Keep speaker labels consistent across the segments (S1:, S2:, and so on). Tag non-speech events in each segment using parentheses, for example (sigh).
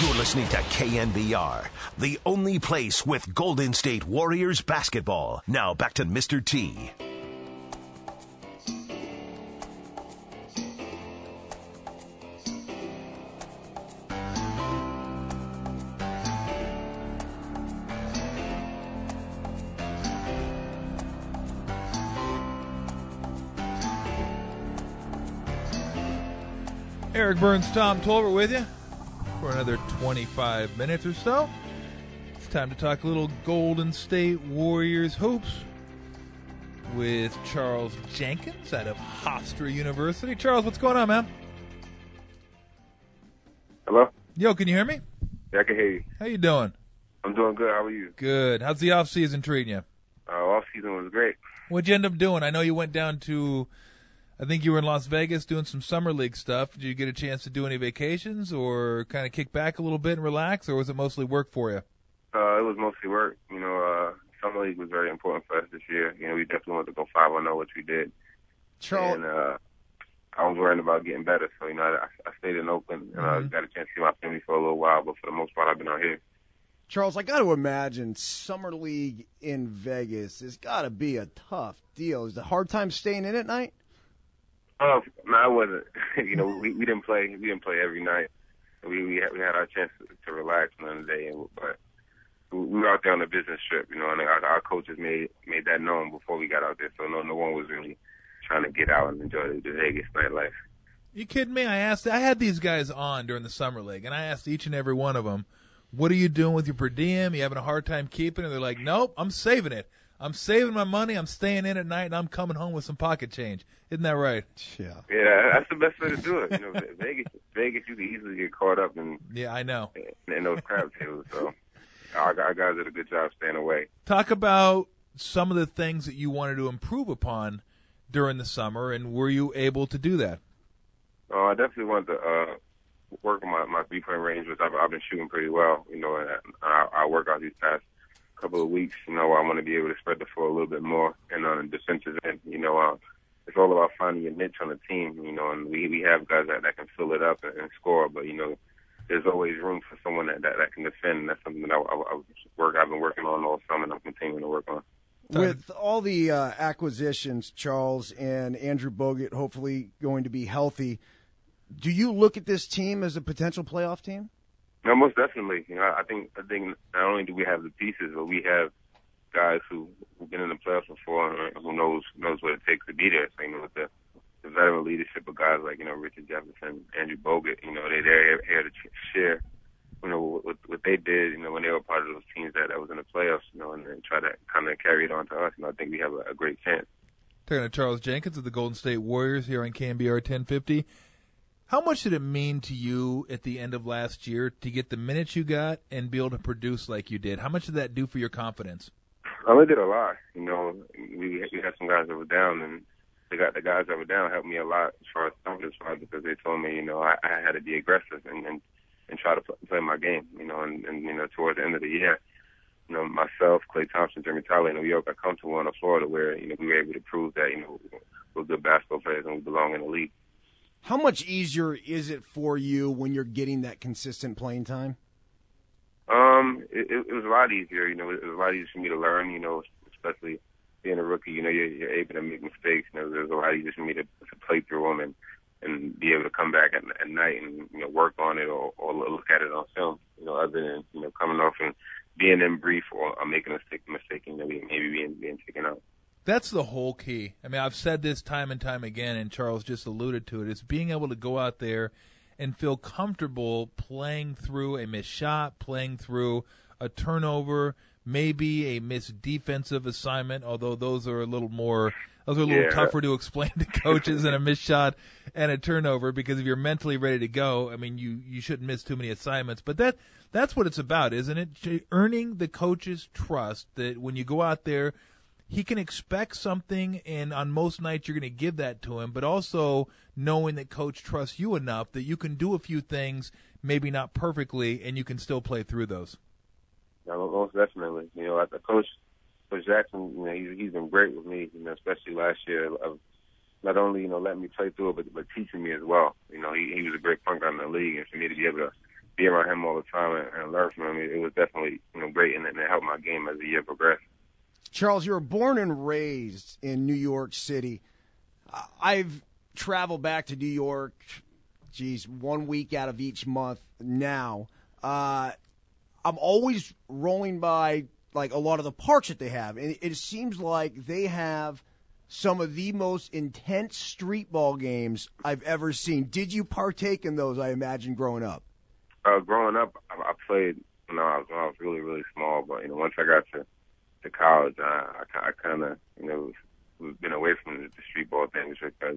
S1: You're listening to KNBR, the only place with Golden State Warriors basketball. Now back to Mr. T.
S2: Eric Burns, Tom Tolbert with you for another 25 minutes or so. It's time to talk a little Golden State Warriors hoops with Charles Jenkins out of Hofstra University. Charles, what's going on, man?
S3: Hello?
S2: Yo, can you hear me?
S3: Yeah, I can hear you.
S2: How you doing?
S3: I'm doing good. How are you?
S2: Good. How's the off season treating you?
S3: Uh, off season was great.
S2: What'd you end up doing? I know you went down to I think you were in Las Vegas doing some summer league stuff. Did you get a chance to do any vacations or kind of kick back a little bit and relax, or was it mostly work for you?
S3: Uh, it was mostly work. You know, uh, summer league was very important for us this year. You know, we definitely wanted to go five on zero, which we did.
S4: Charles,
S3: And uh, I was worrying about getting better, so you know, I, I stayed in Oakland and I
S2: Mhm.
S3: got a chance to see my family for a little while. But for the most part, I've been out here.
S4: Charles, I got to imagine summer league in Vegas has got to be a tough deal. Is it a hard time staying in at night?
S3: Oh, no, I wasn't. (laughs) you know, we we didn't play. We didn't play every night. We we had, we had our chance to, to relax another day, but we we were out there on a business trip. You know, and our, our coaches made made that known before we got out there. So no no one was really trying to get out and enjoy the, the Vegas nightlife.
S2: You kidding me? I asked. I had these guys on during the summer league, and I asked each and every one of them, "What are you doing with your per diem? Are You having a hard time keeping it?" They're like, "Nope, I'm saving it. I'm saving my money. I'm staying in at night, and I'm coming home with some pocket change." Isn't that right?
S4: Yeah.
S3: Yeah, that's the best way to do it. You know, Vegas Vegas you can easily get caught up in
S2: Yeah, I know.
S3: in those crab tables. So our, our guys did a good job staying away.
S2: Talk about some of the things that you wanted to improve upon during the summer, and were you able to do that?
S3: Oh, I definitely want to uh, work on my, my three point range, which I've, I've been shooting pretty well. You know, and I, I work out these past couple of weeks. You know, I want to be able to spread the floor a little bit more, and on the defensive end, you know, uh, it's all about finding your niche on the team. You know, and we we have guys that, that can fill it up and, and score, but you know. There's always room for someone that, that, that can defend, that's something that I, I, I work. I've been working on all summer, and I'm continuing to work on.
S4: With all the uh, acquisitions, Charles and Andrew Bogut hopefully going to be healthy, do you look at this team as a potential playoff team?
S3: No, most definitely. You know, I think I think not only do we have the pieces, but we have guys who who've been in the playoffs before and who knows knows what it takes to be there. So you know, with the, the veteran leadership of guys like you know Richard Jefferson, Andrew Bogut, you know, they they're here to share. You know what what they did. You know when they were part of those teams that that was in the playoffs. You know, and then try to kind of carry it on to us. And I think we have a, a great chance.
S2: Talking to Charles Jenkins of the Golden State Warriors here on KNBR 1050. How much did it mean to you at the end of last year to get the minutes you got and be able to produce like you did? How much did that do for your confidence?
S3: Oh, it did a lot. You know, we we had some guys that were down, and they got the guys that were down helped me a lot as far as confidence wise because they told me, you know, I, I had to be aggressive and and, and try to play, play my game. You know, and, and you know, towards the end of the year, you know, myself, Klay Thompson, Jeremy Tyler, and New York, I come to one of Florida where you know we were able to prove that you know we're good basketball players and we belong in the league.
S4: How much easier is it for you when you're getting that consistent playing time?
S3: Um, it, it, it was a lot easier. You know, it was a lot easier for me to learn. You know, especially being a rookie. You know, you're, you're able to make mistakes. You know, there's a lot easier for me to, to play through them and and be able to come back at, at night and you know work on it or, or look at it on film. You know, other than you know coming off and being in brief or, or making a mistake, mistake and maybe maybe being being taken out.
S2: That's the whole key. I mean, I've said this time and time again, and Charles just alluded to it. It's being able to go out there and feel comfortable playing through a missed shot, playing through a turnover, maybe a missed defensive assignment, although those are a little more those are a little
S3: Yeah.
S2: tougher to explain to coaches than a missed shot and a turnover because if you're mentally ready to go, I mean you you shouldn't miss too many assignments. But that that's what it's about, isn't it? Earning the coach's trust that when you go out there he can expect something and on most nights you're going to give that to him but also knowing that coach trusts you enough that you can do a few things maybe not perfectly and you can still play through those
S3: Yeah, most definitely. You know, the coach, Coach Jackson, you know, he's, he's been great with me. You know, especially last year of not only you know letting me play through it, but but teaching me as well. You know, he he was a great point guard in the league, and for me to be able to be around him all the time and, and learn from him, it, it was definitely you know great, and, and it helped my game as the year progressed.
S4: Charles, you were born and raised in New York City. I've traveled back to New York, geez, one week out of each month now. Uh, I'm always rolling by like a lot of the parks that they have, and it seems like they have some of the most intense street ball games I've ever seen. Did you partake in those? I imagine growing up.
S3: Uh, growing up, I, played you know when I was really really small, but you know once I got to to college, I I, I kind of you know was, been away from the, street ball things because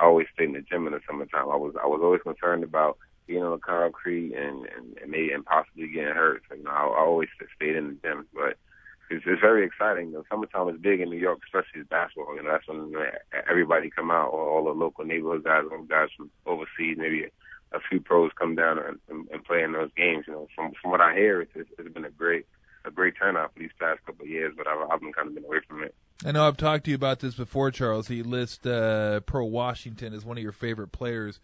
S3: I always stayed in the gym in the summertime. I was I was always concerned about being on the concrete and and, and maybe and possibly getting hurt. So, you know, I, I always stayed in the gym, but it's, it's very exciting. The summertime is big in New York, especially basketball. You know, that's when you know, everybody come out, all, all the local neighborhood guys, all guys from overseas, maybe a, few pros come down and, and, and play in those games. You know, from from what I hear, it's, it's been a great a great turnout for these past couple of years, but I've, I've been kind of been away from it.
S2: I know I've talked to you about this before, Charles. You list uh, Pearl Washington as one of your favorite players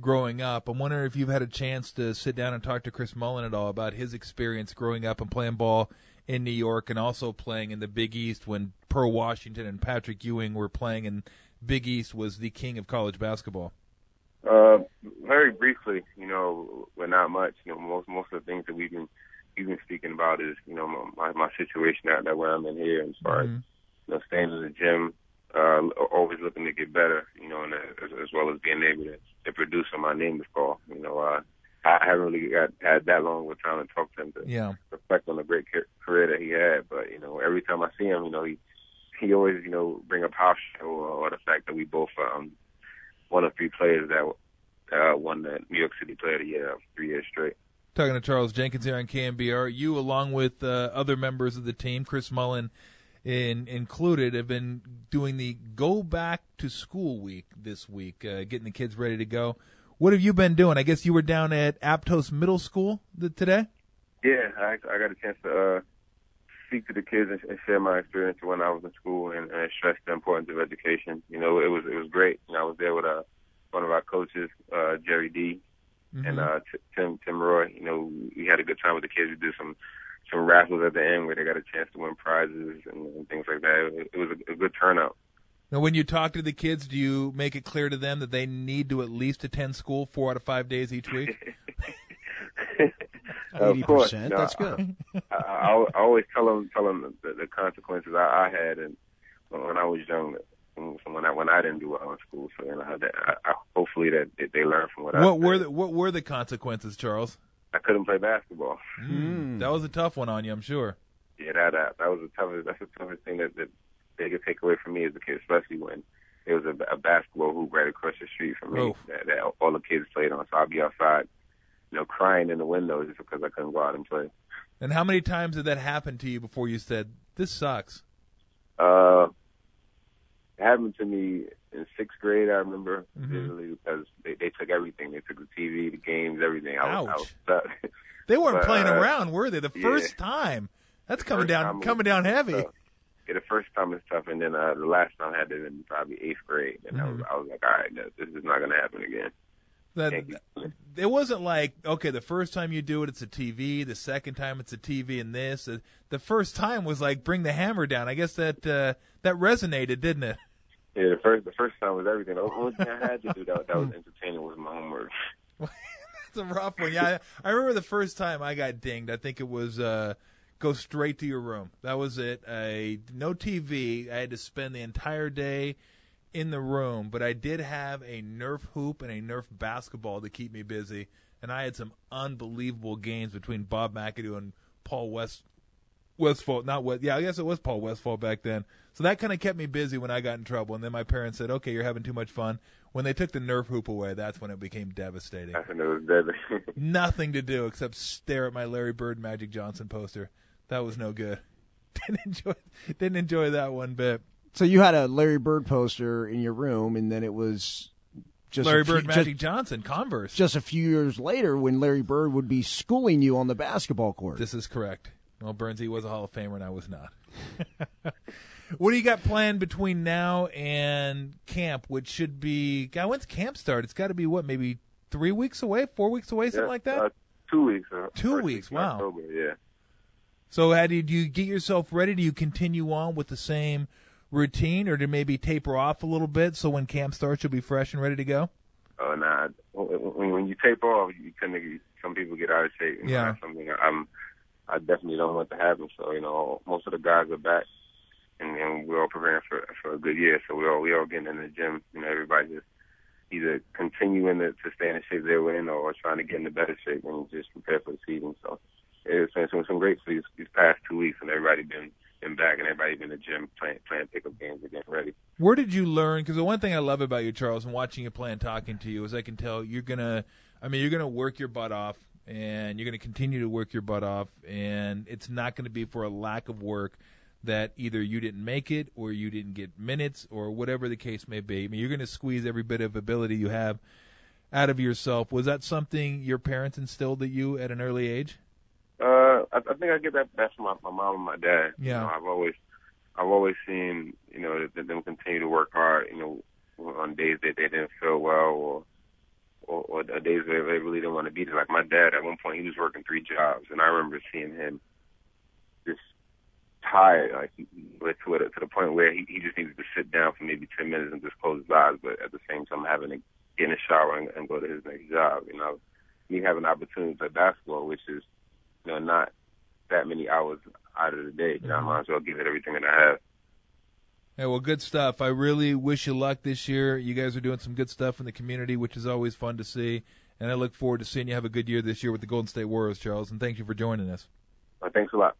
S2: growing up. I'm wondering if you've had a chance to sit down and talk to Chris Mullin at all about his experience growing up and playing ball in New York and also playing in the Big East when Pearl Washington and Patrick Ewing were playing and Big East was the king of college basketball.
S3: Uh, very briefly, you know, but not much. You know, most most of the things that we've been we've speaking about is you know my my situation out there where I'm in here, and as far mm-hmm. as you know, staying in the gym, uh, always looking to get better, you know, and uh, as, as well as being able to, to produce when my name is called. You know, uh, I haven't really got had that long of a time to talk to him to
S2: yeah.
S3: reflect on the great career that he had. But you know, every time I see him, you know, he he always you know bring up house show or, or the fact that we both um one of three players that uh, won the New York City Player of the Year three years straight.
S2: Talking to Charles Jenkins here on KNBR. You, along with uh, other members of the team, Chris Mullin in, included, have been doing the Go Back to School Week this week, uh, getting the kids ready to go. What have you been doing? I guess you were down at Aptos Middle School today.
S3: Yeah, I, I got a chance to uh, speak to the kids and, and share my experience when I was in school and, and stress the importance of education. You know, it was it was great. You know, I was there with uh, one of our coaches, uh, Jerry D, mm-hmm. and uh, Tim Tim Roy. You know, we had a good time with the kids. We did some some raffles at the end where they got a chance to win prizes and, and things like that. It, it was a, a good turnout.
S2: Now, when you talk to the kids, do you make it clear to them that they need to at least attend school four out of five days each week? (laughs)
S4: Eighty percent. That's good.
S3: I, I, I always tell them tell them the, the consequences I, I had, and when I was young, from when I when I didn't do well in school. So you know, that, I, I, hopefully that they learn from what,
S2: what
S3: I.
S2: What were the What were the consequences, Charles?
S3: I couldn't play basketball.
S2: Mm, that was a tough one on you, I'm sure.
S3: Yeah, that that, that was the toughest. That's the toughest thing that, that they could take away from me as a kid, especially when there was a, a basketball hoop right across the street from me that, that all the kids played on. So I'd be outside, you know, crying in the window just because I couldn't go out and play.
S2: And how many times did that happen to you before you said, "This sucks"?
S3: Uh, it happened to me in sixth grade. I remember mm-hmm. vividly because they, they took everything. They took the TV, the games, everything. I was,
S2: Ouch.
S3: I was (laughs)
S2: they weren't
S3: but,
S2: playing
S3: uh,
S2: around, were they? The
S3: yeah.
S2: first time. That's coming down, coming down heavy.
S3: tough. Yeah, the first time was tough, and then uh, the last time I had it in probably eighth grade, and
S2: Mm-hmm.
S3: I was I was like, all right, no, this is not going to happen again.
S2: That it wasn't like okay, the first time you do it, it's a TV. The second time, it's a TV and this. The first time was like bring the hammer down. I guess that uh, that resonated, didn't it?
S3: Yeah, the first the first time was everything. The only thing I had to do that that was entertaining was my homework. (laughs)
S2: That's a rough one. Yeah, I, I remember the first time I got dinged. I think it was uh, go straight to your room. That was it. I no TV. I had to spend the entire day in the room, but I did have a Nerf hoop and a Nerf basketball to keep me busy, and I had some unbelievable games between Bob McAdoo and Paul West Westphal. Not West. Yeah, I guess it was Paul Westphal back then. So that kind of kept me busy when I got in trouble. And then my parents said, "Okay, you're having too much fun." When they took the Nerf hoop away, that's when it became devastating. (laughs)
S3: I think it was deadly. (laughs)
S2: Nothing to do except stare at my Larry Bird Magic Johnson poster. That was no good. (laughs) Didn't enjoy. Didn't enjoy that one bit.
S4: So you had a Larry Bird poster in your room, and then it was just
S2: Larry
S4: a few,
S2: Bird Magic
S4: just,
S2: Johnson Converse.
S4: just a few years later when Larry Bird would be schooling you on the basketball court.
S2: This is correct. Well, Burnsy was a Hall of Famer, and I was not. (laughs) what do you got planned between now and camp, which should be? God, when's camp start? It's got to be what, maybe three weeks away, four weeks away, something
S3: Yeah,
S2: like that.
S3: Uh, two weeks. Uh,
S2: Two weeks,
S3: week
S2: wow.
S3: October, yeah.
S2: So, how did you get yourself ready? Do you continue on with the same routine, or to maybe taper off a little bit so when camp starts you'll be fresh and ready to go?
S3: Uh, nah, when, when you taper off, you to get, some people get out of shape.
S2: Yeah.
S3: Something I'm, I definitely don't want to happen. So you know, most of the guys are back, and, and we're all preparing for for a good year. So we all we all getting in the gym. You know, everybody just either continuing to, to stay in the shape they're in, or trying to get into better shape and just prepare for the season. So it's been some, some great for these, these past two weeks, and everybody been been back, and everybody been in the gym playing playing pickup games and getting ready.
S2: Where did you learn? Because the one thing I love about you, Charles, and watching you play and talking to you is I can tell you're gonna. I mean, you're gonna work your butt off, and you're gonna continue to work your butt off, and it's not going to be for a lack of work that either you didn't make it or you didn't get minutes or whatever the case may be. I mean, you're going to squeeze every bit of ability you have out of yourself. Was that something your parents instilled at you at an early age?
S3: Uh, I, I think I get that that's from my, my mom and my dad.
S2: Yeah.
S3: You know, I've always, I've always seen, you know, them continue to work hard. You know, on days that they didn't feel well, or, or, or days where they really didn't want to be there. Like my dad, at one point, he was working three jobs, and I remember seeing him just tired, like he- to to the point where he, he just needed to sit down for maybe ten minutes and just close his eyes, but at the same time having to get in the shower and, and go to his next job. You know, me having opportunities at basketball, which is you know, not that many hours out of the day. You know, I might as well give it everything that I have.
S2: Well, good stuff. I really wish you luck this year. You guys are doing some good stuff in the community, which is always fun to see. And I look forward to seeing you have a good year this year with the Golden State Warriors, Charles. And thank you for joining us.
S3: Uh, thanks a lot.